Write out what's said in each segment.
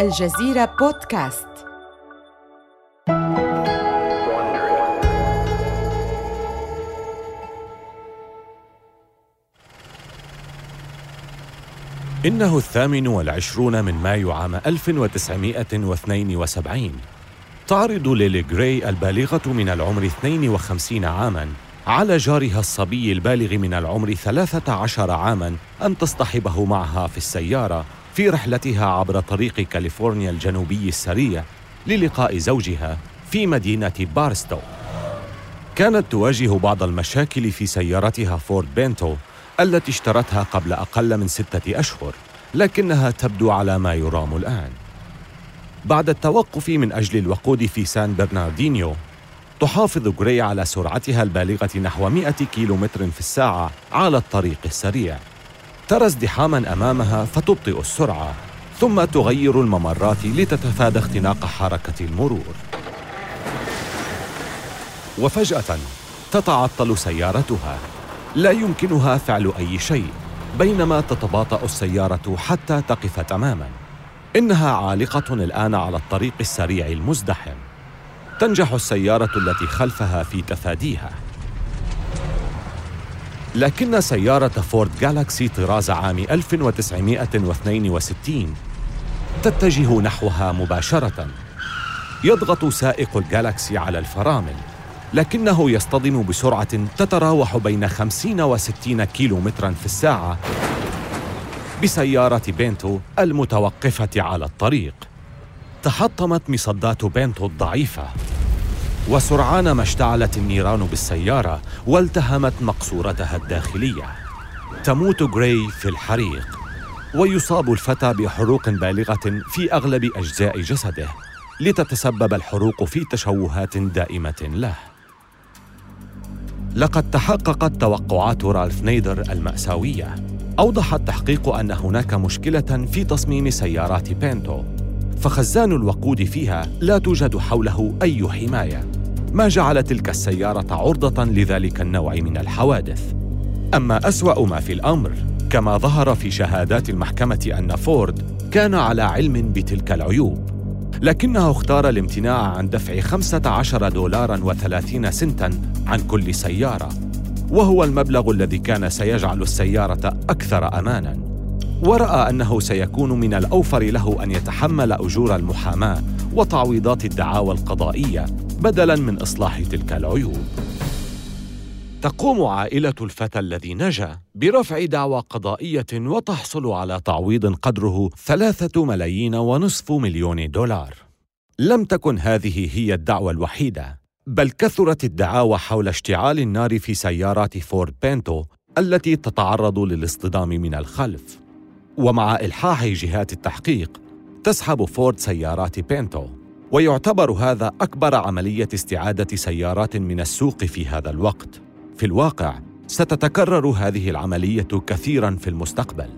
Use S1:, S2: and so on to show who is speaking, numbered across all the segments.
S1: الجزيرة بودكاست.
S2: إنه الثامن والعشرون من مايو عام 1972 تعرض ليلي غراي البالغة من العمر 52 عاماً. على جارها الصبي البالغ من العمر 13 عاماً أن تصطحبه معها في السيارة في رحلتها عبر طريق كاليفورنيا الجنوبي السريع للقاء زوجها في مدينة بارستو. كانت تواجه بعض المشاكل في سيارتها فورد بينتو التي اشترتها قبل أقل من ستة أشهر لكنها تبدو على ما يرام الآن. بعد التوقف من أجل الوقود في سان برناردينيو تحافظ غري على سرعتها البالغة نحو 100 كيلومتر في الساعة على الطريق السريع. ترى ازدحاما أمامها فتبطئ السرعة ثم تغير الممرات لتتفادى اختناق حركة المرور. وفجأة تتعطل سيارتها. لا يمكنها فعل أي شيء بينما تتباطأ السيارة حتى تقف تماما. إنها عالقة الآن على الطريق السريع المزدحم. تنجح السيارة التي خلفها في تفاديها. لكن سيارة فورد جالاكسي طراز عام 1962 تتجه نحوها مباشرة. يضغط سائق الجالاكسي على الفرامل لكنه يصطدم بسرعة تتراوح بين 50 و 60 كيلو مترا في الساعة بسيارة بينتو المتوقفة على الطريق. تحطمت مصدات بينتو الضعيفة وسرعان ما اشتعلت النيران بالسيارة والتهمت مقصورتها الداخلية. تموت غراي في الحريق ويصاب الفتى بحروق بالغة في أغلب أجزاء جسده لتتسبب الحروق في تشوهات دائمة له. لقد تحققت توقعات رالف نيدر المأساوية. أوضح التحقيق أن هناك مشكلة في تصميم سيارات بينتو فخزان الوقود فيها لا توجد حوله أي حماية. ما جعل تلك السيارة عرضة لذلك النوع من الحوادث. أما أسوأ ما في الأمر كما ظهر في شهادات المحكمة أن فورد كان على علم بتلك العيوب. لكنه اختار الامتناع عن دفع 15 دولارا و30 سنتا عن كل سيارة وهو المبلغ الذي كان سيجعل السيارة أكثر أمانا. ورأى أنه سيكون من الأوفر له أن يتحمل أجور المحاماة وتعويضات الدعاوى القضائية بدلا من إصلاح تلك العيوب تقوم عائلة الفتى الذي نجا برفع دعوى قضائية وتحصل على تعويض قدره ثلاثة ملايين ونصف مليون دولار. لم تكن هذه هي الدعوى الوحيدة، بل كثرت الدعاوى حول اشتعال النار في سيارات فورد بينتو التي تتعرض للاصطدام من الخلف. ومع إلحاح جهات التحقيق، تسحب فورد سيارات بينتو، ويعتبر هذا أكبر عملية استعادة سيارات من السوق في هذا الوقت. في الواقع ستتكرر هذه العملية كثيرا في المستقبل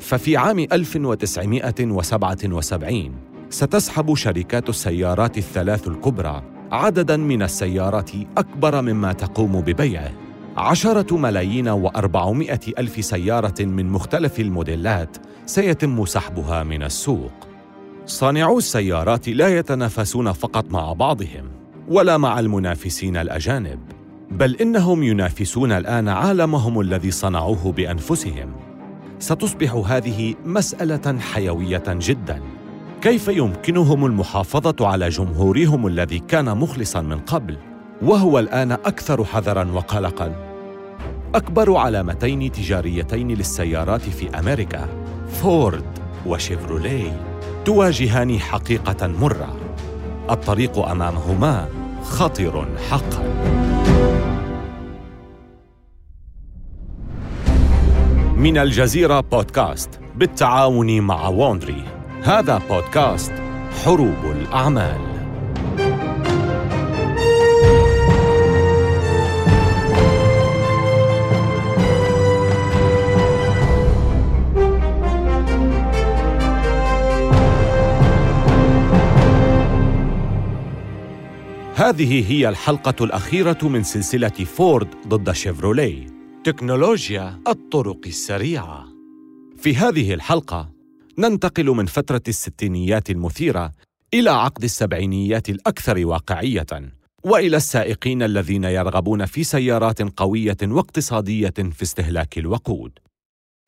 S2: ففي عام 1977 ستسحب شركات السيارات الثلاث الكبرى عددا من السيارات أكبر مما تقوم ببيعه عشرة ملايين وأربعمائة ألف سيارة من مختلف الموديلات سيتم سحبها من السوق. صانعو السيارات لا يتنافسون فقط مع بعضهم ولا مع المنافسين الأجانب بل إنهم ينافسون الآن عالمهم الذي صنعوه بأنفسهم. ستصبح هذه مسألة حيوية جدا. كيف يمكنهم المحافظة على جمهورهم الذي كان مخلصا من قبل؟ وهو الآن أكثر حذرا وقلقا. أكبر علامتين تجاريتين للسيارات في أمريكا فورد وشيفروليه تواجهان حقيقة مرة. الطريق أمامهما خطر حقا. من الجزيرة بودكاست بالتعاون مع ووندري هذا بودكاست حروب الأعمال. هذه هي الحلقة الأخيرة من سلسلة فورد ضد شيفروليه تكنولوجيا الطرق السريعة. في هذه الحلقة ننتقل من فترة الستينيات المثيرة إلى عقد السبعينيات الأكثر واقعية وإلى السائقين الذين يرغبون في سيارات قوية واقتصادية في استهلاك الوقود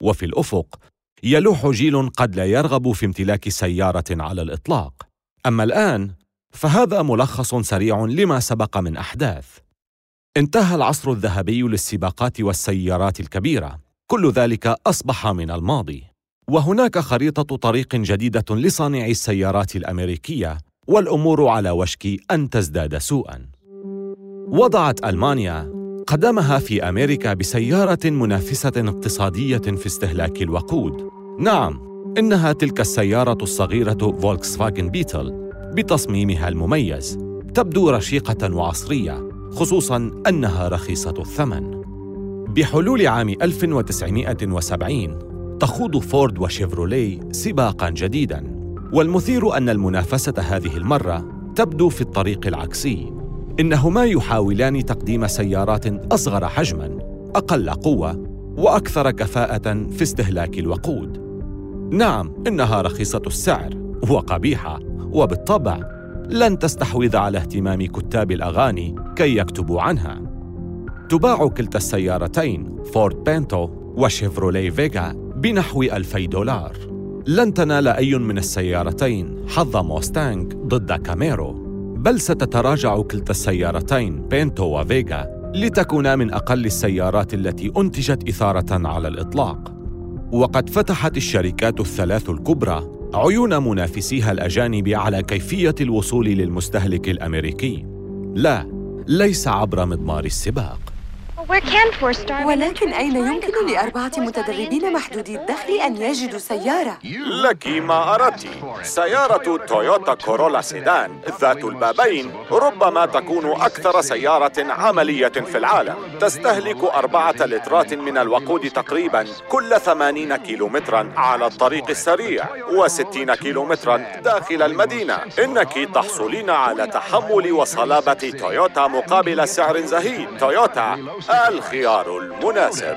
S2: وفي الأفق يلوح جيل قد لا يرغب في امتلاك سيارة على الإطلاق أما الآن فهذا ملخص سريع لما سبق من أحداث. انتهى العصر الذهبي للسباقات والسيارات الكبيرة. كل ذلك أصبح من الماضي. وهناك خريطة طريق جديدة لصانعي السيارات الأمريكية والأمور على وشك أن تزداد سوءا. وضعت ألمانيا قدمها في أمريكا بسيارة منافسة اقتصادية في استهلاك الوقود. نعم إنها تلك السيارة الصغيرة فولكس فاجن بيتل. بتصميمها المميز. تبدو رشيقة وعصرية خصوصا أنها رخيصة الثمن. بحلول عام 1970 تخوض فورد وشيفرولي سباقا جديدا. والمثير أن المنافسة هذه المرة تبدو في الطريق العكسي. إنهما يحاولان تقديم سيارات أصغر حجما أقل قوة وأكثر كفاءة في استهلاك الوقود. نعم إنها رخيصة السعر وقبيحة. وبالطبع لن تستحوذ على اهتمام كتاب الأغاني كي يكتبوا عنها. تباع كلتا السيارتين فورد بينتو وشيفرولي فيغا بنحو ألفي دولار. لن تنال أي من السيارتين حظ موستانج ضد كاميرو بل ستتراجع كلتا السيارتين بينتو وفيغا لتكونا من أقل السيارات التي أنتجت إثارة على الإطلاق. وقد فتحت الشركات الثلاث الكبرى عيون منافسيها الأجانب على كيفية الوصول للمستهلك الأمريكي. لا ليس عبر مضمار السباق.
S3: ولكن أين يمكن لأربعة متدربين محدودي الدخل أن يجدوا سيارة؟
S2: لك ما أردت. سيارة تويوتا كورولا سيدان ذات البابين ربما تكون أكثر سيارة عملية في العالم. تستهلك أربعة لترات من الوقود تقريبا كل ثمانين كيلومترا على الطريق السريع وستين كيلومترا داخل المدينة. إنك تحصلين على تحمل وصلابة تويوتا مقابل سعر زهيد. تويوتا الخيار المناسب.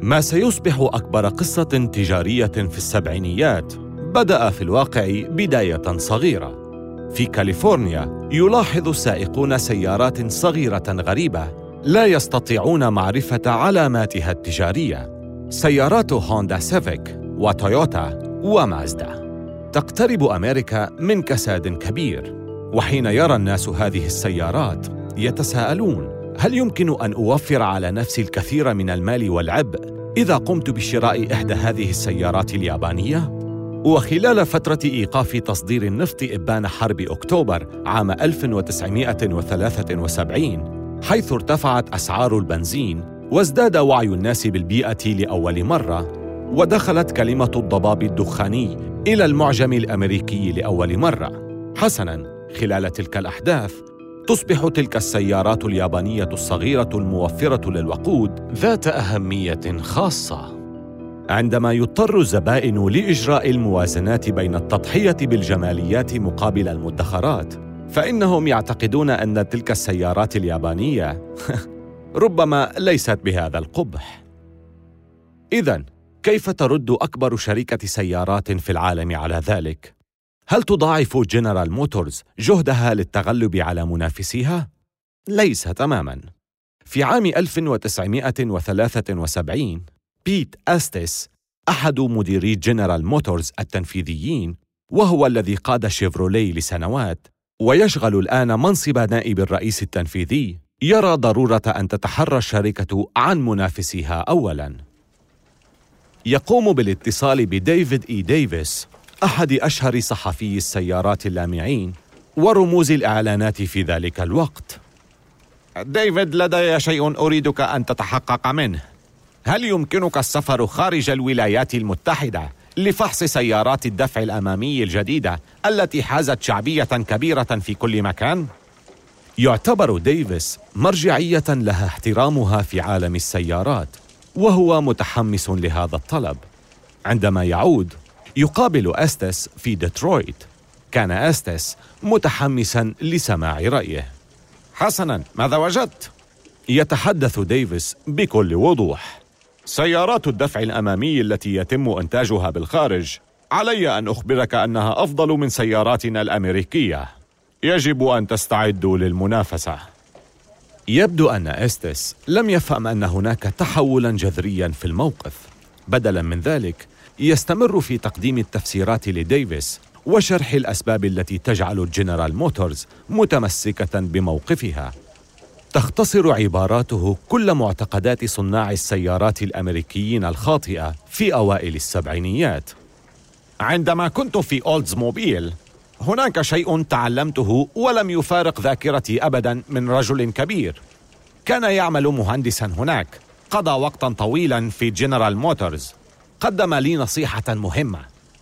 S2: ما سيصبح أكبر قصة تجارية في السبعينيات بدأ في الواقع بداية صغيرة. في كاليفورنيا يلاحظ السائقون سيارات صغيرة غريبة لا يستطيعون معرفة علاماتها التجارية. سيارات هوندا سيفيك وتويوتا ومازدا. تقترب أمريكا من كساد كبير. وحين يرى الناس هذه السيارات يتساءلون هل يمكن أن أوفر على نفسي الكثير من المال والعبء إذا قمت بشراء إحدى هذه السيارات اليابانية؟ وخلال فترة إيقاف تصدير النفط إبان حرب أكتوبر عام 1973 حيث ارتفعت أسعار البنزين وازداد وعي الناس بالبيئة لأول مرة ودخلت كلمة الضباب الدخاني إلى المعجم الأمريكي لأول مرة. حسناً خلال تلك الأحداث تصبح تلك السيارات اليابانية الصغيرة الموفرة للوقود ذات أهمية خاصة. عندما يضطر الزبائن لإجراء الموازنات بين التضحية بالجماليات مقابل المدخرات فإنهم يعتقدون أن تلك السيارات اليابانية ربما ليست بهذا القبح. اذا كيف ترد أكبر شركة سيارات في العالم على ذلك؟ هل تضاعف جنرال موتورز جهدها للتغلب على منافسيها؟ ليس تماما. في عام 1973 بيت أستيس أحد مديري جنرال موتورز التنفيذيين وهو الذي قاد شيفرولي لسنوات ويشغل الآن منصب نائب الرئيس التنفيذي يرى ضرورة أن تتحرى الشركة عن منافسيها أولاً. يقوم بالاتصال بديفيد إي ديفيس أحد أشهر صحفيي السيارات اللامعين ورموز الإعلانات في ذلك الوقت. ديفيد لدي شيء أريدك أن تتحقق منه. هل يمكنك السفر خارج الولايات المتحدة لفحص سيارات الدفع الأمامي الجديدة التي حازت شعبية كبيرة في كل مكان؟ يعتبر ديفيس مرجعية لها احترامها في عالم السيارات وهو متحمس لهذا الطلب. عندما يعود يقابل أستس في ديترويت. كان أستس متحمسا لسماع رأيه. حسنا ماذا وجدت؟ يتحدث ديفيس بكل وضوح. سيارات الدفع الأمامي التي يتم إنتاجها بالخارج. علي أن أخبرك أنها أفضل من سياراتنا الأمريكية. يجب أن تستعدوا للمنافسة. يبدو أن إستس لم يفهم أن هناك تحولا جذريا في الموقف. بدلا من ذلك يستمر في تقديم التفسيرات لديفيس وشرح الأسباب التي تجعل جنرال موتورز متمسكة بموقفها. تختصر عباراته كل معتقدات صناع السيارات الأمريكيين الخاطئة في أوائل السبعينيات. عندما كنت في اولدز موبيل هناك شيء تعلمته ولم يفارق ذاكرتي ابدا من رجل كبير. كان يعمل مهندسا هناك قضى وقتا طويلا في جنرال موتورز قدم لي نصيحة مهمة.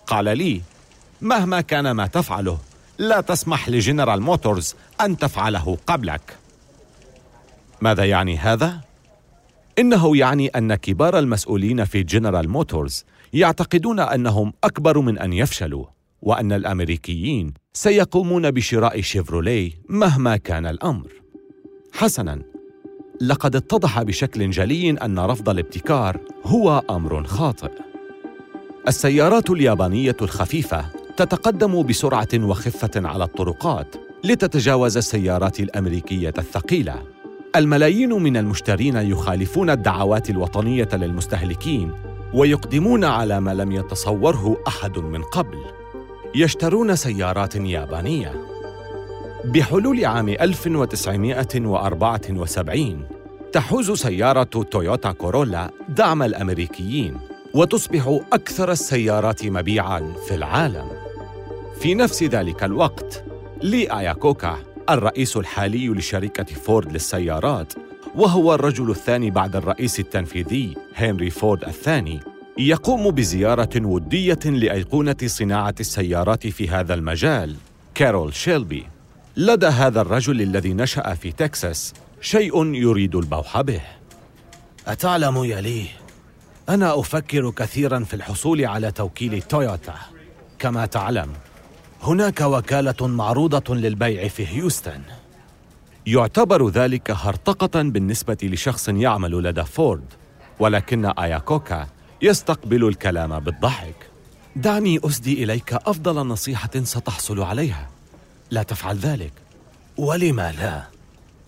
S2: قال لي مهما كان ما تفعله لا تسمح لجنرال موتورز أن تفعله قبلك. ماذا يعني هذا؟ إنه يعني أن كبار المسؤولين في جنرال موتورز يعتقدون أنهم أكبر من أن يفشلوا وأن الأمريكيين سيقومون بشراء شيفروليه مهما كان الأمر. حسنا لقد اتضح بشكل جلي أن رفض الابتكار هو أمر خاطئ. السيارات اليابانية الخفيفة تتقدم بسرعة وخفة على الطرقات لتتجاوز السيارات الأمريكية الثقيلة. الملايين من المشترين يخالفون الدعوات الوطنية للمستهلكين ويقدمون على ما لم يتصوره أحد من قبل. يشترون سيارات يابانية. بحلول عام 1974 تحوز سيارة تويوتا كورولا دعم الأمريكيين. وتصبح أكثر السيارات مبيعا في العالم. في نفس ذلك الوقت لي أياكوكا الرئيس الحالي لشركة فورد للسيارات وهو الرجل الثاني بعد الرئيس التنفيذي هنري فورد الثاني يقوم بزيارة ودية لأيقونة صناعة السيارات في هذا المجال كارول شيلبي. لدى هذا الرجل الذي نشأ في تكساس شيء يريد البوح به.
S4: أتعلم يا لي؟ أنا أفكر كثيرا في الحصول على توكيل تويوتا. كما تعلم هناك وكالة معروضة للبيع في هيوستن.
S2: يعتبر ذلك هرطقة بالنسبة لشخص يعمل لدى فورد ولكن آياكوكا يستقبل الكلام بالضحك.
S4: دعني أسدي إليك أفضل نصيحة ستحصل عليها. لا تفعل ذلك. ولما لا؟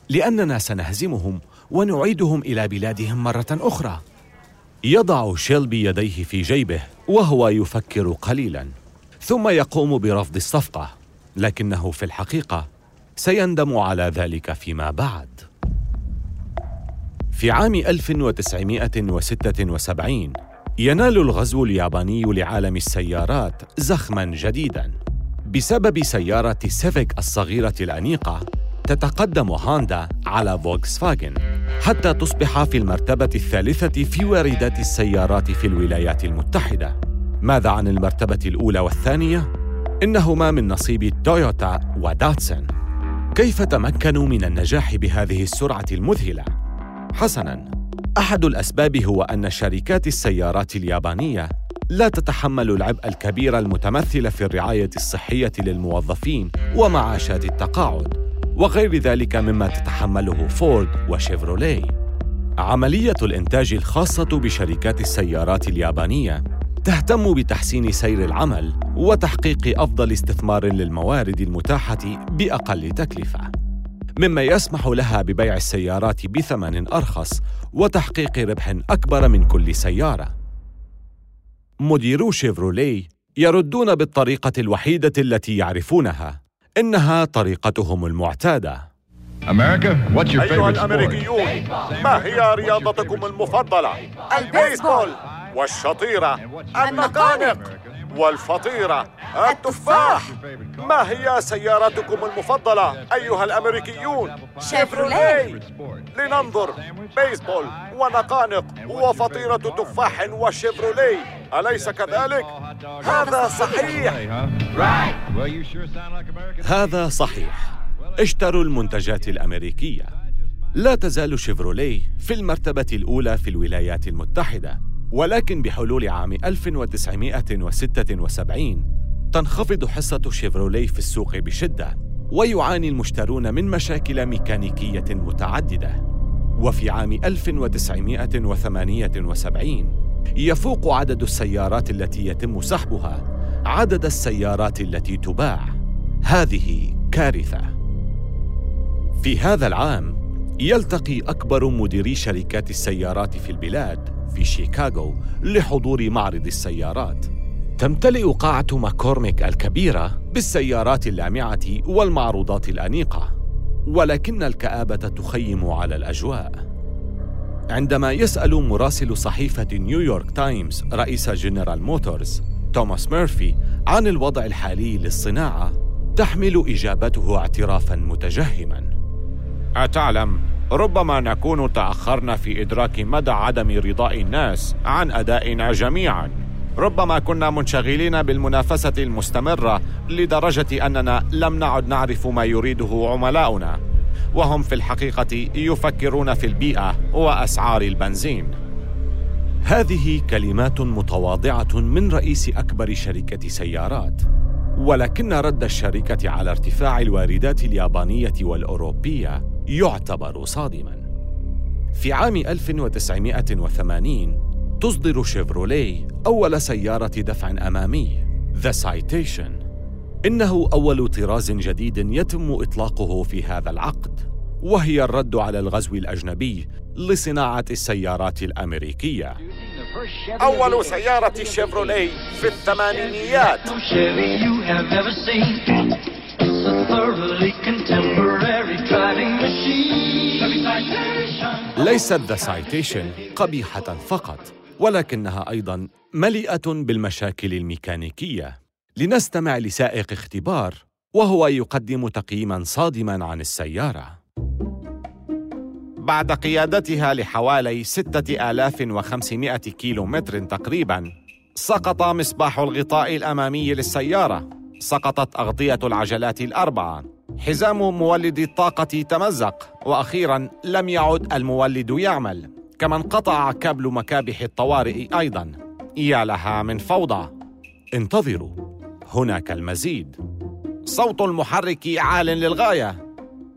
S2: لأننا سنهزمهم ونعيدهم إلى بلادهم مرة أخرى. يضع شيلبي يديه في جيبه وهو يفكر قليلاً ثم يقوم برفض الصفقة لكنه في الحقيقة سيندم على ذلك فيما بعد. في عام 1976 ينال الغزو الياباني لعالم السيارات زخما جديدا بسبب سيارة سيفيك الصغيرة الأنيقة تتقدم هوندا على فولكس فاجن حتى تصبح في المرتبة الثالثة في واردات السيارات في الولايات المتحدة ماذا عن المرتبة الأولى والثانية؟ إنهما من نصيب تويوتا وداتسن كيف تمكنوا من النجاح بهذه السرعة المذهلة؟ حسناً، أحد الأسباب هو أن شركات السيارات اليابانية لا تتحمل العبء الكبير المتمثل في الرعاية الصحية للموظفين ومعاشات التقاعد، وغير ذلك مما تتحمله فورد وشيفروليه. عملية الإنتاج الخاصة بشركات السيارات اليابانية تهتم بتحسين سير العمل وتحقيق أفضل استثمار للموارد المتاحة بأقل تكلفة مما يسمح لها ببيع السيارات بثمن أرخص وتحقيق ربح أكبر من كل سيارة مديرو شيفروليه يردون بالطريقة الوحيدة التي يعرفونها إنها طريقتهم المعتادة.
S5: أيها الأمريكيون ما هي رياضتكم المفضلة؟
S3: البيسبول
S5: والشطيرة النقانق والفطيرة التفاح. ما هي سيارتكم المفضلة أيها الأمريكيون؟
S3: شيفروليه.
S5: لننظر. بيسبول ونقانق وفطيرة تفاح وشيفروليه. أليس كذلك؟ هذا صحيح.
S2: هذا صحيح. اشتروا المنتجات الأمريكية. لا تزال شيفروليه في المرتبة الأولى في الولايات المتحدة ولكن بحلول عام 1976 تنخفض حصة شيفروليه في السوق بشدة ويعاني المشترون من مشاكل ميكانيكية متعددة. وفي عام 1978 يفوق عدد السيارات التي يتم سحبها عدد السيارات التي تباع. هذه كارثة. في هذا العام يلتقي أكبر مديري شركات السيارات في البلاد في شيكاغو لحضور معرض السيارات. تمتلئ قاعة ماكورميك الكبيرة بالسيارات اللامعة والمعروضات الأنيقة ولكن الكآبة تخيم على الأجواء. عندما يسأل مراسل صحيفة نيويورك تايمز رئيس جنرال موتورز توماس ميرفي عن الوضع الحالي للصناعة تحمل إجابته اعترافا متجهما.
S5: أتعلم ربما نكون تأخرنا في إدراك مدى عدم رضاء الناس عن أدائنا جميعا. ربما كنا منشغلين بالمنافسة المستمرة لدرجة أننا لم نعد نعرف ما يريده عملاؤنا. وهم في الحقيقة يفكرون في البيئة وأسعار البنزين.
S2: هذه كلمات متواضعة من رئيس أكبر شركة سيارات ولكن رد الشركة على ارتفاع الواردات اليابانية والأوروبية يعتبر صادما. في عام 1980 تصدر شيفروليه أول سيارة دفع أمامي The Citation إنه أول طراز جديد يتم إطلاقه في هذا العقد وهي الرد على الغزو الأجنبي لصناعة السيارات الأمريكية.
S5: أول سيارة شيفروليه في الثمانينيات.
S2: ليست The Citation قبيحة فقط ولكنها أيضا مليئة بالمشاكل الميكانيكية. لنستمع لسائق اختبار وهو يقدم تقييما صادما عن السيارة.
S5: بعد قيادتها لحوالي 6500 كيلو متر تقريبا سقط مصباح الغطاء الأمامي للسيارة. سقطت أغطية العجلات الأربعة. حزام مولد الطاقة تمزق وأخيرا لم يعد المولد يعمل. كما انقطع كابل مكابح الطوارئ أيضا. يا لها من فوضى.
S2: انتظروا. هناك المزيد.
S5: صوت المحرك عال للغاية.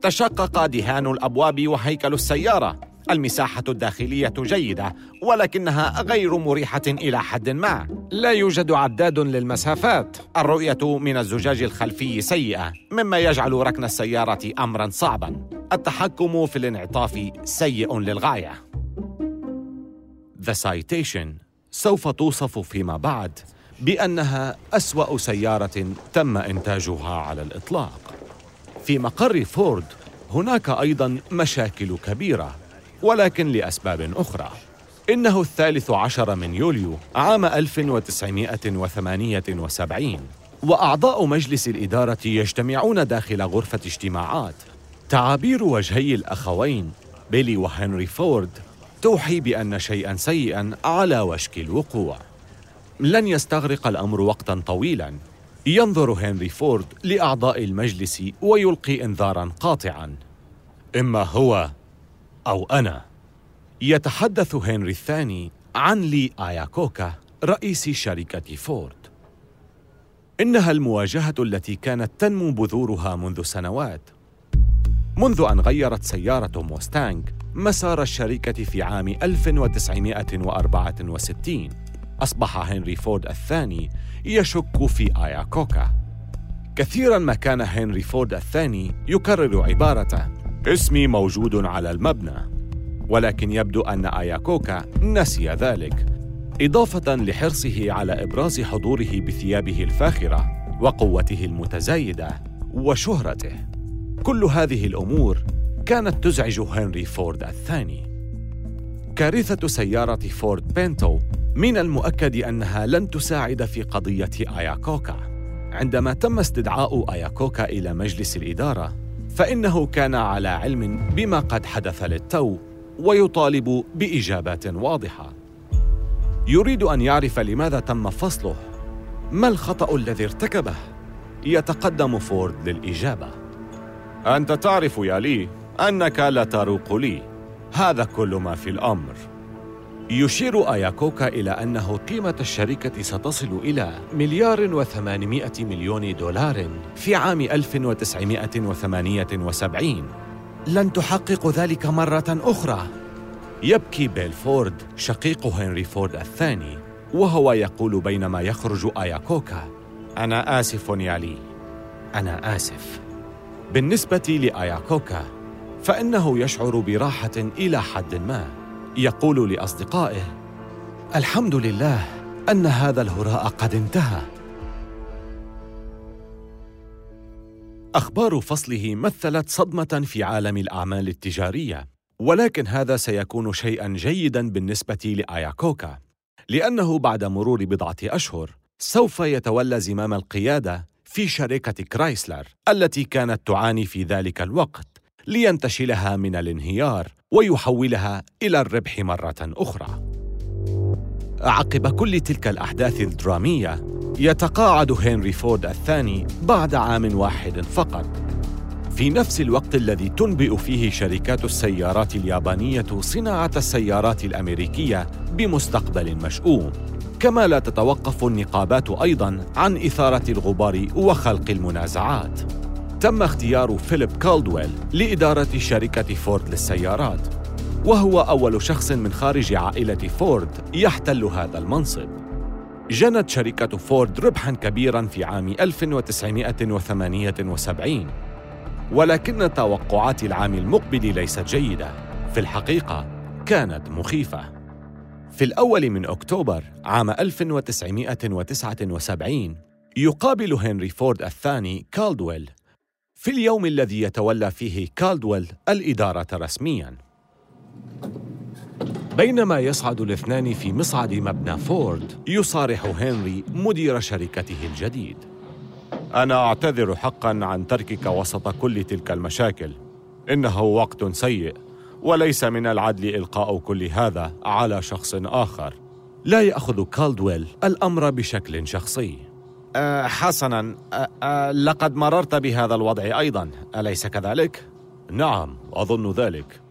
S5: تشقق دهان الأبواب وهيكل السيارة. المساحة الداخلية جيدة ولكنها غير مريحة إلى حد ما. لا يوجد عداد للمسافات. الرؤية من الزجاج الخلفي سيئة مما يجعل ركن السيارة امرا صعبا. التحكم في الانعطاف سيء للغاية.
S2: The Citation. سوف توصف فيما بعد. بأنها أسوأ سيارة تم إنتاجها على الإطلاق. في مقر فورد هناك أيضا مشاكل كبيرة ولكن لأسباب أخرى. إنه الثالث عشر من يوليو عام 1978 وأعضاء مجلس الإدارة يجتمعون داخل غرفة اجتماعات. تعابير وجهي الأخوين بيلي وهنري فورد توحي بأن شيئا سيئا على وشك الوقوع. لن يستغرق الأمر وقتا طويلا. ينظر هنري فورد لأعضاء المجلس ويلقي إنذارا قاطعا. إما هو أو أنا. يتحدث هنري الثاني عن لي آياكوكا رئيس شركة فورد. إنها المواجهة التي كانت تنمو بذورها منذ سنوات. منذ أن غيرت سيارة موستانغ مسار الشركة في عام 1964 أصبح هنري فورد الثاني يشك في آياكوكا. كثيرا ما كان هنري فورد الثاني يكرر عبارته اسمي موجود على المبنى ولكن يبدو أن آياكوكا نسي ذلك إضافة لحرصه على إبراز حضوره بثيابه الفاخرة وقوته المتزايدة وشهرته. كل هذه الأمور كانت تزعج هنري فورد الثاني. كارثة سيارة فورد بينتو من المؤكد أنها لن تساعد في قضية آياكوكا. عندما تم استدعاء آياكوكا إلى مجلس الإدارة فإنه كان على علم بما قد حدث للتو ويطالب بإجابات واضحة. يريد أن يعرف لماذا تم فصله. ما الخطأ الذي ارتكبه؟ يتقدم فورد للإجابة.
S5: أنت تعرف يا لي أنك لا تروق لي. هذا كل ما في الأمر.
S2: يشير آياكوكا إلى أنه قيمة الشركة ستصل إلى مليار وثمانمائة مليون دولار في عام 1978
S4: لن تحقق ذلك مرة أخرى.
S2: يبكي بيل فورد شقيق هنري فورد الثاني وهو يقول بينما يخرج آياكوكا
S5: أنا آسف يا لي.
S2: أنا آسف. بالنسبة لآياكوكا فإنه يشعر براحة إلى حد ما. يقول لأصدقائه الحمد لله أن هذا الهراء قد انتهى. أخبار فصله مثلت صدمة في عالم الأعمال التجارية ولكن هذا سيكون شيئا جيدا بالنسبة لآياكوكا لأنه بعد مرور بضعة أشهر سوف يتولى زمام القيادة في شركة كرايسلر التي كانت تعاني في ذلك الوقت. لينتشلها من الانهيار ويحولها إلى الربح مرة أخرى. عقب كل تلك الأحداث الدرامية يتقاعد هنري فورد الثاني بعد عام واحد فقط في نفس الوقت الذي تنبئ فيه شركات السيارات اليابانية صناعة السيارات الأمريكية بمستقبل مشؤوم كما لا تتوقف النقابات أيضاً عن إثارة الغبار وخلق المنازعات تم اختيار فيليب كالدويل لإدارة شركة فورد للسيارات وهو أول شخص من خارج عائلة فورد يحتل هذا المنصب. جنت شركة فورد ربحاً كبيراً في عام 1978 ولكن توقعات العام المقبل ليست جيدة. في الحقيقة كانت مخيفة. في الأول من أكتوبر عام 1979 يقابل هنري فورد الثاني كالدويل في اليوم الذي يتولى فيه كالدويل الإدارة رسمياً. بينما يصعد الاثنان في مصعد مبنى فورد يصارح هنري مدير شركته الجديد.
S5: أنا أعتذر حقا عن تركك وسط كل تلك المشاكل. إنه وقت سيء وليس من العدل إلقاء كل هذا على شخص آخر.
S2: لا يأخذ كالدويل الأمر بشكل شخصي.
S5: حسنا أه أه لقد مررت بهذا الوضع أيضا. أليس كذلك؟
S2: نعم أظن ذلك.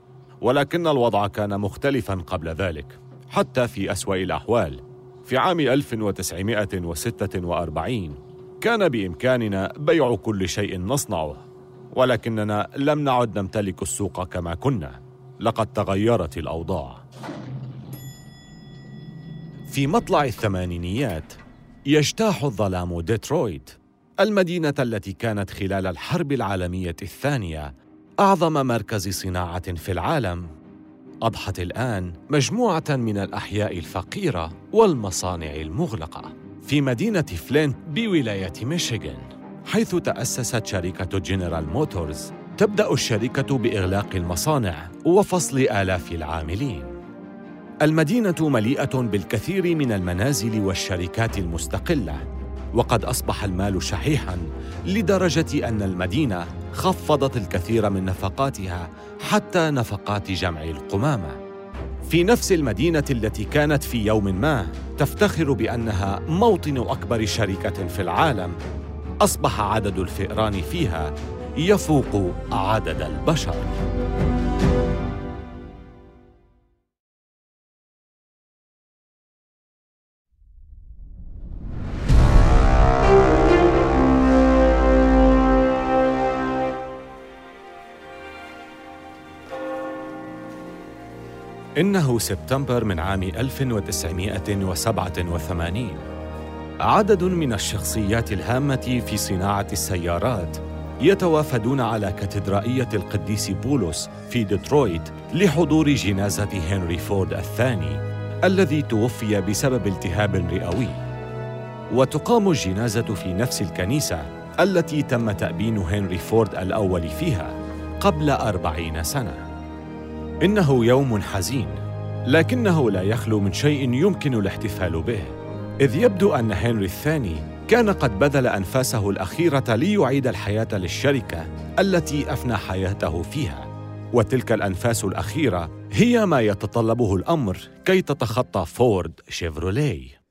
S2: ولكن الوضع كان مختلفا قبل ذلك حتى في أسوأ الأحوال. في عام 1946 كان بإمكاننا بيع كل شيء نصنعه ولكننا لم نعد نمتلك السوق كما كنا. لقد تغيرت الأوضاع. في مطلع الثمانينيات يجتاح الظلام ديترويت المدينة التي كانت خلال الحرب العالمية الثانية أعظم مركز صناعة في العالم. أضحت الآن مجموعة من الأحياء الفقيرة والمصانع المغلقة في مدينة فلينت بولاية ميشيغان حيث تأسست شركة جنرال موتورز تبدأ الشركة بإغلاق المصانع وفصل آلاف العاملين. المدينة مليئة بالكثير من المنازل والشركات المستقلة وقد أصبح المال شحيحاً لدرجة أن المدينة خفضت الكثير من نفقاتها حتى نفقات جمع القمامة. في نفس المدينة التي كانت في يوم ما تفتخر بأنها موطن أكبر شركة في العالم. أصبح عدد الفئران فيها يفوق عدد البشر. إنه سبتمبر من عام 1987 عدد من الشخصيات الهامة في صناعة السيارات يتوافدون على كاتدرائية القديس بولس في ديترويت لحضور جنازة هنري فورد الثاني الذي توفي بسبب التهاب رئوي. وتقام الجنازة في نفس الكنيسة التي تم تأبين هنري فورد الأول فيها قبل أربعين سنة. إنه يوم حزين لكنه لا يخلو من شيء يمكن الاحتفال به إذ يبدو أن هنري الثاني كان قد بذل أنفاسه الأخيرة ليعيد الحياة للشركة التي أفنى حياته فيها. وتلك الأنفاس الأخيرة هي ما يتطلبه الأمر كي تتخطى فورد شيفرولي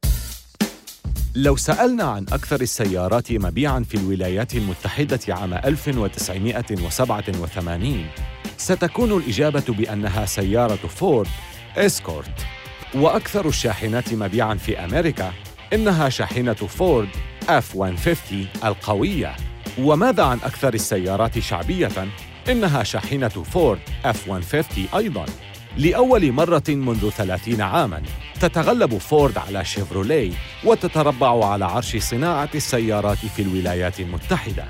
S2: لو سألنا عن أكثر السيارات مبيعاً في الولايات المتحدة عام 1987 ستكون الإجابة بأنها سيارة فورد إسكورت. وأكثر الشاحنات مبيعاً في أمريكا إنها شاحنة فورد F-150 القوية. وماذا عن أكثر السيارات شعبية؟ إنها شاحنة فورد F-150 أيضاً. لأول مرة منذ ثلاثين عاماً تتغلب فورد على شيفروليه وتتربع على عرش صناعة السيارات في الولايات المتحدة.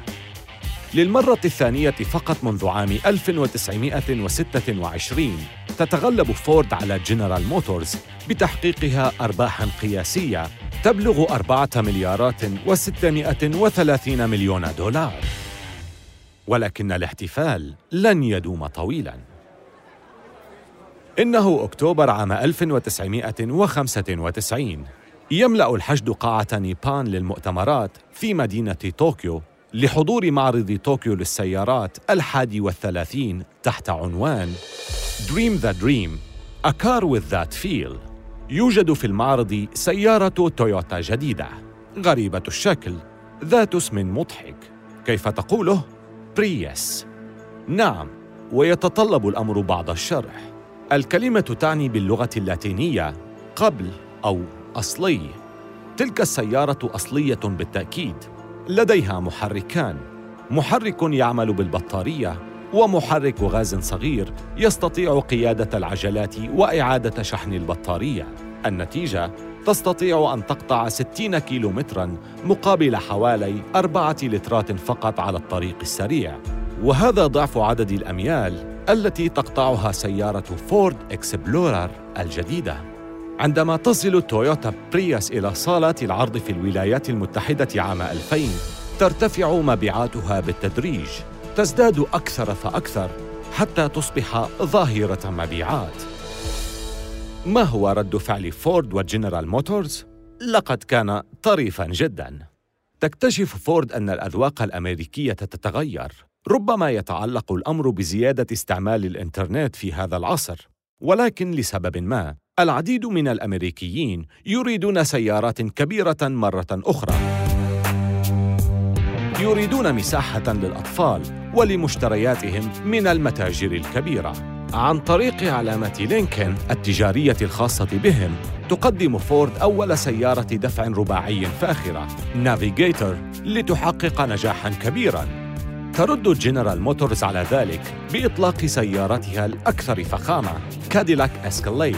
S2: للمرة الثانية فقط منذ عام 1926 تتغلب فورد على جنرال موتورز بتحقيقها أرباحاً قياسية تبلغ أربعة مليارات وستمائة وثلاثين مليون دولار. ولكن الاحتفال لن يدوم طويلاً. إنه أكتوبر عام 1995 يملأ الحشد قاعة نيبان للمؤتمرات في مدينة طوكيو لحضور معرض طوكيو للسيارات الحادي والثلاثين تحت عنوان Dream the Dream A Car with That Feel. يوجد في المعرض سيارة تويوتا جديدة. غريبة الشكل ذات اسم مضحك. كيف تقوله؟ بريس نعم ويتطلب الأمر بعض الشرح. الكلمة تعني باللغة اللاتينية قبل أو أصلي. تلك السيارة أصلية بالتأكيد. لديها محركان. محرك يعمل بالبطارية ومحرك غاز صغير يستطيع قيادة العجلات وإعادة شحن البطارية. النتيجة تستطيع أن تقطع 60 كيلومترا مقابل حوالي أربعة لترات فقط على الطريق السريع. وهذا ضعف عدد الأميال. التي تقطعها سيارة فورد إكسبلورر الجديدة. عندما تصل تويوتا برياس إلى صالات العرض في الولايات المتحدة عام 2000 ترتفع مبيعاتها بالتدريج. تزداد أكثر فأكثر حتى تصبح ظاهرة مبيعات. ما هو رد فعل فورد وجنرال موتورز؟ لقد كان طريفا جدا. تكتشف فورد أن الأذواق الأمريكية تتغير. ربما يتعلق الأمر بزيادة استعمال الإنترنت في هذا العصر ولكن لسبب ما العديد من الأمريكيين يريدون سيارات كبيرة مرة أخرى. يريدون مساحة للأطفال ولمشترياتهم من المتاجر الكبيرة. عن طريق علامة لينكن التجارية الخاصة بهم تقدم فورد أول سيارة دفع رباعي فاخرة نافيجيتر لتحقق نجاحا كبيرا. ترد جنرال موتورز على ذلك بإطلاق سيارتها الأكثر فخامة كاديلاك اسكاليد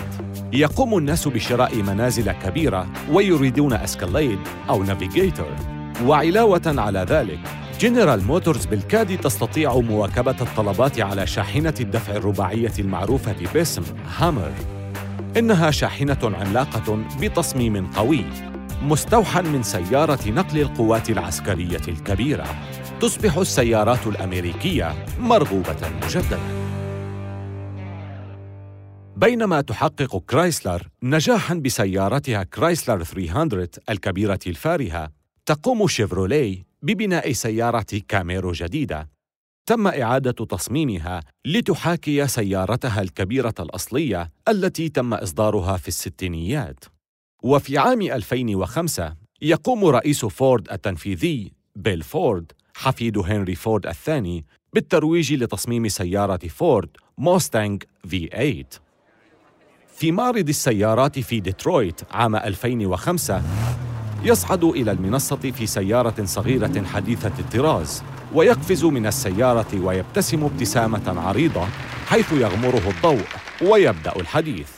S2: يقوم الناس بشراء منازل كبيرة ويريدون اسكاليد أو نافيجيتور وعلاوة على ذلك جنرال موتورز بالكاد تستطيع مواكبة الطلبات على شاحنة الدفع الرباعية المعروفة باسم هامر إنها شاحنة عملاقة بتصميم قوي مستوحى من سيارة نقل القوات العسكرية الكبيرة. تصبح السيارات الأمريكية مرغوبة مجدداً. بينما تحقق كرايسلر نجاحا بسيارتها كرايسلر 300 الكبيرة الفارهة تقوم شيفروليه ببناء سيارة كاميرو جديدة. تم إعادة تصميمها لتحاكي سيارتها الكبيرة الأصلية التي تم إصدارها في الستينيات. وفي عام 2005 يقوم رئيس فورد التنفيذي بيل فورد حفيد هنري فورد الثاني بالترويج لتصميم سيارة فورد موستانج V8 في معرض السيارات في ديترويت عام 2005 يصعد إلى المنصة في سيارة صغيرة حديثة الطراز ويقفز من السيارة ويبتسم ابتسامة عريضة حيث يغمره الضوء ويبدأ الحديث.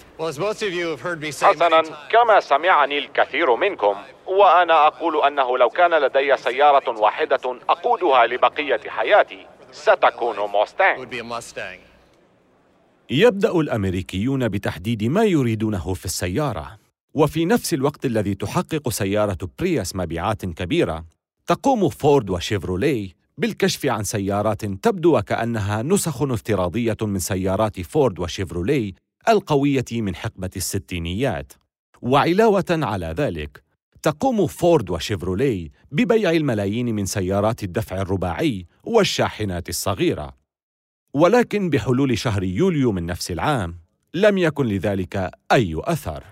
S5: حسنا كما سمعني الكثير منكم وأنا أقول أنه لو كان لدي سيارة واحدة أقودها لبقية حياتي ستكون موستانج
S2: يبدأ الأمريكيون بتحديد ما يريدونه في السيارة. وفي نفس الوقت الذي تحقق سيارة برياس مبيعات كبيرة تقوم فورد وشيفروليه بالكشف عن سيارات تبدو وكأنها نسخ افتراضية من سيارات فورد وشيفروليه القوية من حقبة الستينيات. وعلاوة على ذلك تقوم فورد وشيفروليه ببيع الملايين من سيارات الدفع الرباعي والشاحنات الصغيرة. ولكن بحلول شهر يوليو من نفس العام لم يكن لذلك أي أثر.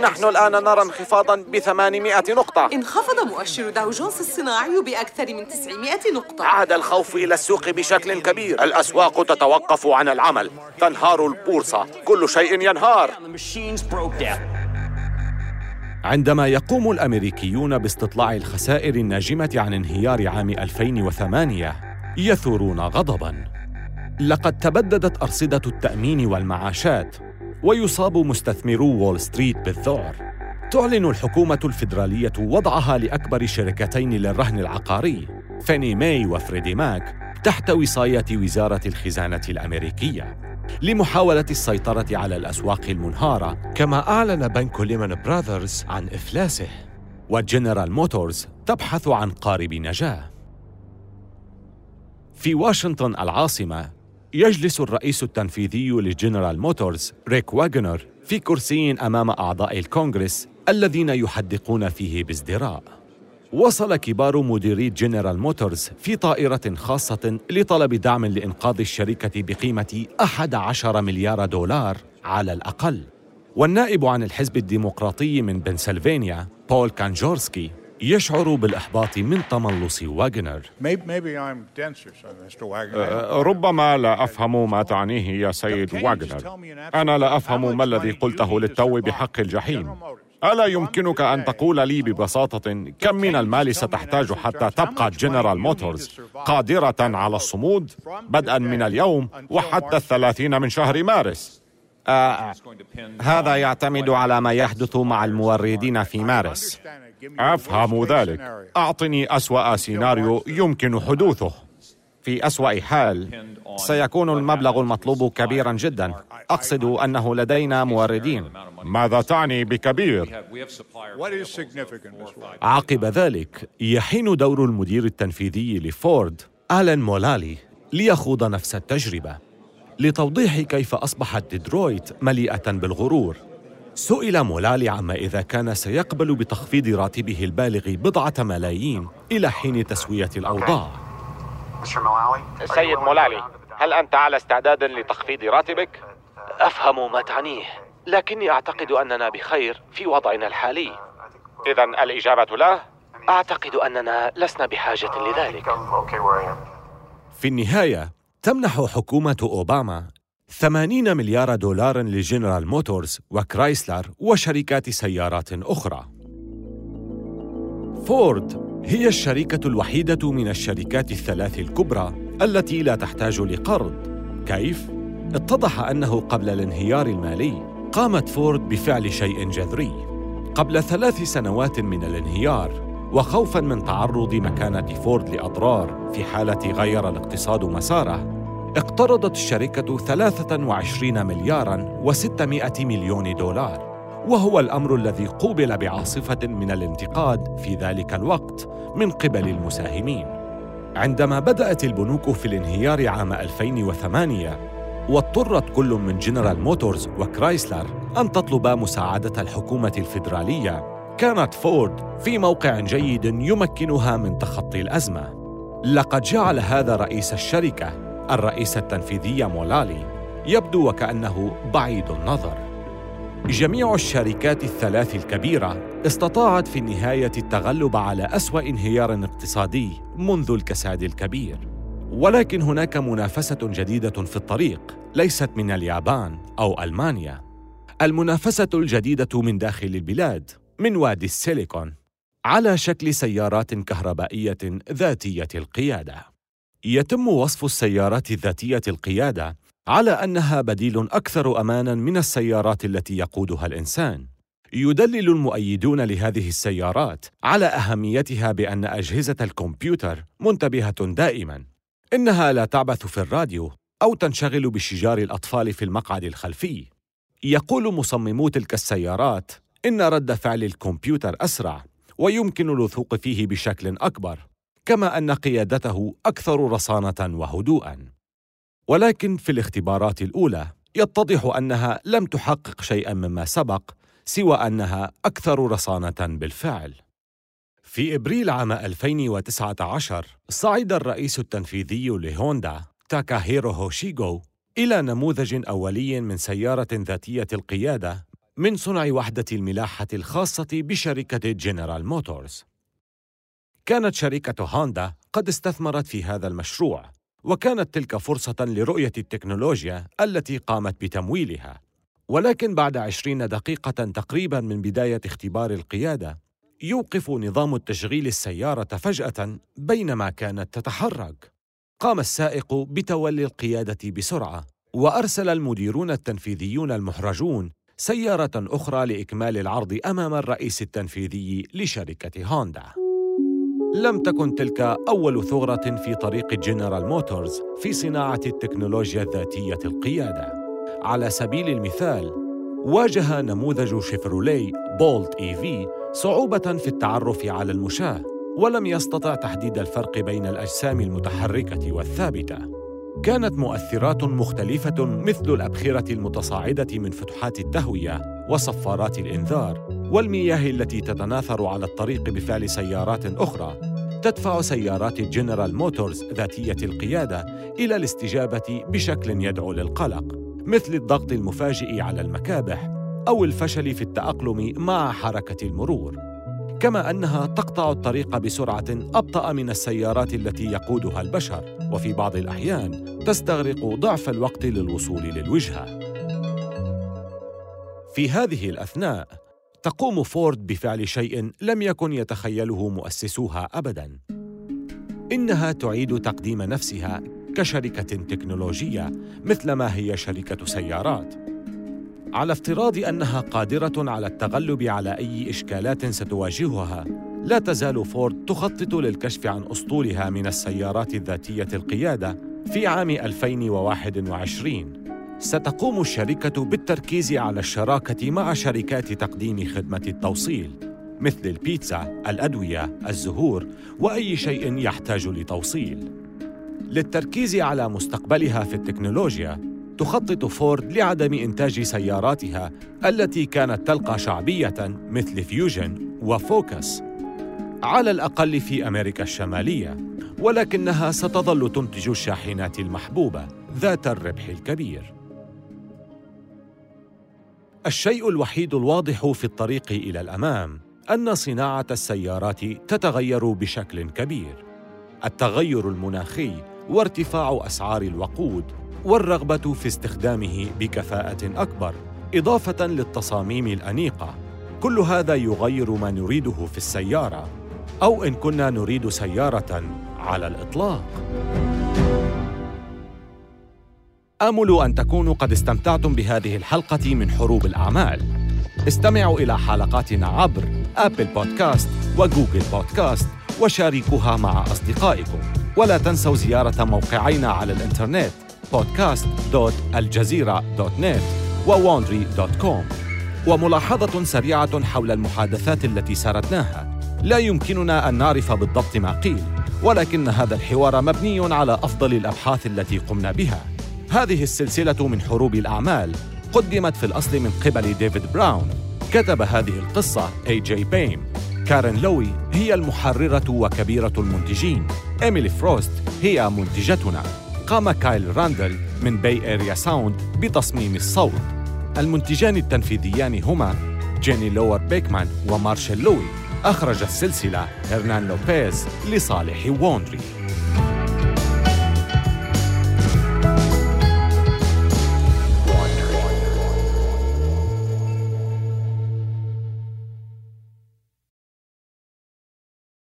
S5: نحن الآن نرى انخفاضا ب 800 نقطة.
S3: انخفض مؤشر داو جونز الصناعي بأكثر من 900 نقطة.
S5: عاد الخوف إلى السوق بشكل كبير. الأسواق تتوقف عن العمل. تنهار البورصة. كل شيء ينهار.
S2: عندما يقوم الأمريكيون باستطلاع الخسائر الناجمة عن انهيار عام 2008 يثورون غضباً. لقد تبددت أرصدة التأمين والمعاشات. ويصاب مستثمرو وول ستريت بالذعر. تعلن الحكومة الفيدرالية وضعها لأكبر شركتين للرهن العقاري فيني ماي وفريدي ماك تحت وصاية وزارة الخزانة الأمريكية لمحاولة السيطرة على الأسواق المنهارة كما أعلن بنك ليمان براذرز عن إفلاسه. وجنرال موتورز تبحث عن قارب نجاة. في واشنطن العاصمة يجلس الرئيس التنفيذي لجنرال موتورز ريك واغنر في كرسي أمام أعضاء الكونغرس الذين يحدقون فيه بازدراء. وصل كبار مديري جنرال موتورز في طائرة خاصة لطلب دعم لإنقاذ الشركة بقيمة 11 مليار دولار على الأقل. والنائب عن الحزب الديمقراطي من بنسلفانيا بول كانجورسكي يشعر بالإحباط من تملص واغنر.
S5: أه، ربما لا أفهم ما تعنيه يا سيد واغنر. أنا لا أفهم ما الذي قلته للتو بحق الجحيم. ألا يمكنك أن تقول لي ببساطة؟ كم من المال ستحتاج حتى تبقى جنرال موتورز قادرة على الصمود بدءا من اليوم وحتى الثلاثين من شهر مارس. آه هذا يعتمد على ما يحدث مع الموردين في مارس. أفهم ذلك. أعطني أسوأ سيناريو يمكن حدوثه. في أسوأ حال سيكون المبلغ المطلوب كبيرا جدا. أقصد أنه لدينا موردين. ماذا تعني بكبير؟
S2: عقب ذلك يحين دور المدير التنفيذي لفورد آلان مولالي ليخوض نفس التجربة. لتوضيح كيف أصبحت ديترويت مليئة بالغرور. سئل مولالي عما إذا كان سيقبل بتخفيض راتبه البالغ بضعة ملايين إلى حين تسوية الأوضاع.
S5: سيد مولالي هل أنت على استعداد لتخفيض راتبك؟
S2: أفهم ما تعنيه لكني أعتقد أننا بخير في وضعنا الحالي.
S5: إذا الإجابة لا؟
S2: أعتقد أننا لسنا بحاجة لذلك. في النهاية تمنح حكومة أوباما 80 مليار دولار لجنرال موتورز وكرايسلر وشركات سيارات أخرى. فورد هي الشركة الوحيدة من الشركات الثلاث الكبرى التي لا تحتاج لقرض. كيف؟ اتضح أنه قبل الانهيار المالي قامت فورد بفعل شيء جذري. قبل ثلاث سنوات من الانهيار وخوفا من تعرض مكانة فورد لأضرار في حالة غير الاقتصاد مساره اقترضت الشركة 23 ملياراً و600 مليون دولار وهو الأمر الذي قوبل بعاصفة من الانتقاد في ذلك الوقت من قبل المساهمين. عندما بدأت البنوك في الانهيار عام 2008 واضطرت كل من جنرال موتورز وكرايسلر أن تطلب مساعدة الحكومة الفيدرالية كانت فورد في موقع جيد يمكنها من تخطي الأزمة. لقد جعل هذا رئيس الشركة الرئيس التنفيذي مولالي يبدو وكأنه بعيد النظر. جميع الشركات الثلاث الكبيرة استطاعت في النهاية التغلب على أسوأ انهيار اقتصادي منذ الكساد الكبير. ولكن هناك منافسة جديدة في الطريق ليست من اليابان أو ألمانيا. المنافسة الجديدة من داخل البلاد من وادي السيليكون على شكل سيارات كهربائية ذاتية القيادة. يتم وصف السيارات الذاتية القيادة على أنها بديل أكثر أماناً من السيارات التي يقودها الإنسان. يدلل المؤيدون لهذه السيارات على أهميتها بأن أجهزة الكمبيوتر منتبهة دائماً. إنها لا تعبث في الراديو أو تنشغل بشجار الأطفال في المقعد الخلفي. يقول مصممو تلك السيارات إن رد فعل الكمبيوتر أسرع ويمكن الوثوق فيه بشكل أكبر كما أن قيادته أكثر رصانة وهدوءا. ولكن في الاختبارات الأولى يتضح أنها لم تحقق شيئا مما سبق سوى أنها أكثر رصانة بالفعل. في إبريل عام 2019 صعد الرئيس التنفيذي لهوندا تاكاهيرو هوشيغو إلى نموذج أولي من سيارة ذاتية القيادة من صنع وحدة الملاحة الخاصة بشركة جنرال موتورز. كانت شركة هوندا قد استثمرت في هذا المشروع وكانت تلك فرصة لرؤية التكنولوجيا التي قامت بتمويلها ولكن بعد عشرين دقيقة تقريبا من بداية اختبار القيادة يوقف نظام التشغيل السيارة فجأة بينما كانت تتحرك قام السائق بتولي القيادة بسرعة وأرسل المديرون التنفيذيون المحرجون سيارة أخرى لإكمال العرض أمام الرئيس التنفيذي لشركة هوندا. لم تكن تلك أول ثغرة في طريق جنرال موتورز في صناعة التكنولوجيا الذاتية القيادة. على سبيل المثال، واجه نموذج شيفرولي بولت EV صعوبة في التعرف على المشاة، ولم يستطع تحديد الفرق بين الأجسام المتحركة والثابتة. كانت مؤثرات مختلفة مثل الأبخرة المتصاعدة من فتحات التهوية وصفارات الإنذار والمياه التي تتناثر على الطريق بفعل سيارات أخرى تدفع سيارات جنرال موتورز ذاتية القيادة إلى الاستجابة بشكل يدعو للقلق مثل الضغط المفاجئ على المكابح أو الفشل في التأقلم مع حركة المرور. كما أنها تقطع الطريق بسرعة أبطأ من السيارات التي يقودها البشر وفي بعض الأحيان تستغرق ضعف الوقت للوصول للوجهة. في هذه الأثناء تقوم فورد بفعل شيء لم يكن يتخيله مؤسسوها ابدا. إنها تعيد تقديم نفسها كشركة تكنولوجية مثلما هي شركة سيارات. على افتراض أنها قادرة على التغلب على أي إشكالات ستواجهها لا تزال فورد تخطط للكشف عن اسطولها من السيارات الذاتية القيادة في عام 2021 ستقوم الشركة بالتركيز على الشراكة مع شركات تقديم خدمة التوصيل مثل البيتزا الأدوية الزهور وأي شيء يحتاج لتوصيل. للتركيز على مستقبلها في التكنولوجيا تخطط فورد لعدم إنتاج سياراتها التي كانت تلقى شعبية مثل فيوجن وفوكس. على الأقل في أمريكا الشمالية ولكنها ستظل تنتج الشاحنات المحبوبة ذات الربح الكبير. الشيء الوحيد الواضح في الطريق إلى الأمام أن صناعة السيارات تتغير بشكل كبير. التغير المناخي وارتفاع أسعار الوقود والرغبة في استخدامه بكفاءة أكبر إضافة للتصاميم الأنيقة. كل هذا يغير ما نريده في السيارة أو إن كنا نريد سيارة على الإطلاق. آمل أن تكونوا قد استمتعتم بهذه الحلقة من حروب الأعمال. استمعوا إلى حلقاتنا عبر ابل بودكاست وجوجل بودكاست وشاركوها مع أصدقائكم. ولا تنسوا زيارة موقعينا على الإنترنت podcast.aljazeera.net و wondery.com وملاحظة سريعة حول المحادثات التي سردناها. لا يمكننا أن نعرف بالضبط ما قيل ولكن هذا الحوار مبني على أفضل الأبحاث التي قمنا بها. هذه السلسلة من حروب الأعمال قدمت في الأصل من قبل ديفيد براون. كتب هذه القصة اي جي بيم كارين لوي هي المحررة وكبيرة المنتجين. إيميلي فروست هي منتجتنا. قام كايل راندل من باي اريا ساوند بتصميم الصوت. المنتجان التنفيذيان هما جيني لور بيكمان ومارشيل لوي. أخرج السلسلة هرنان لوبيز لصالح ووندري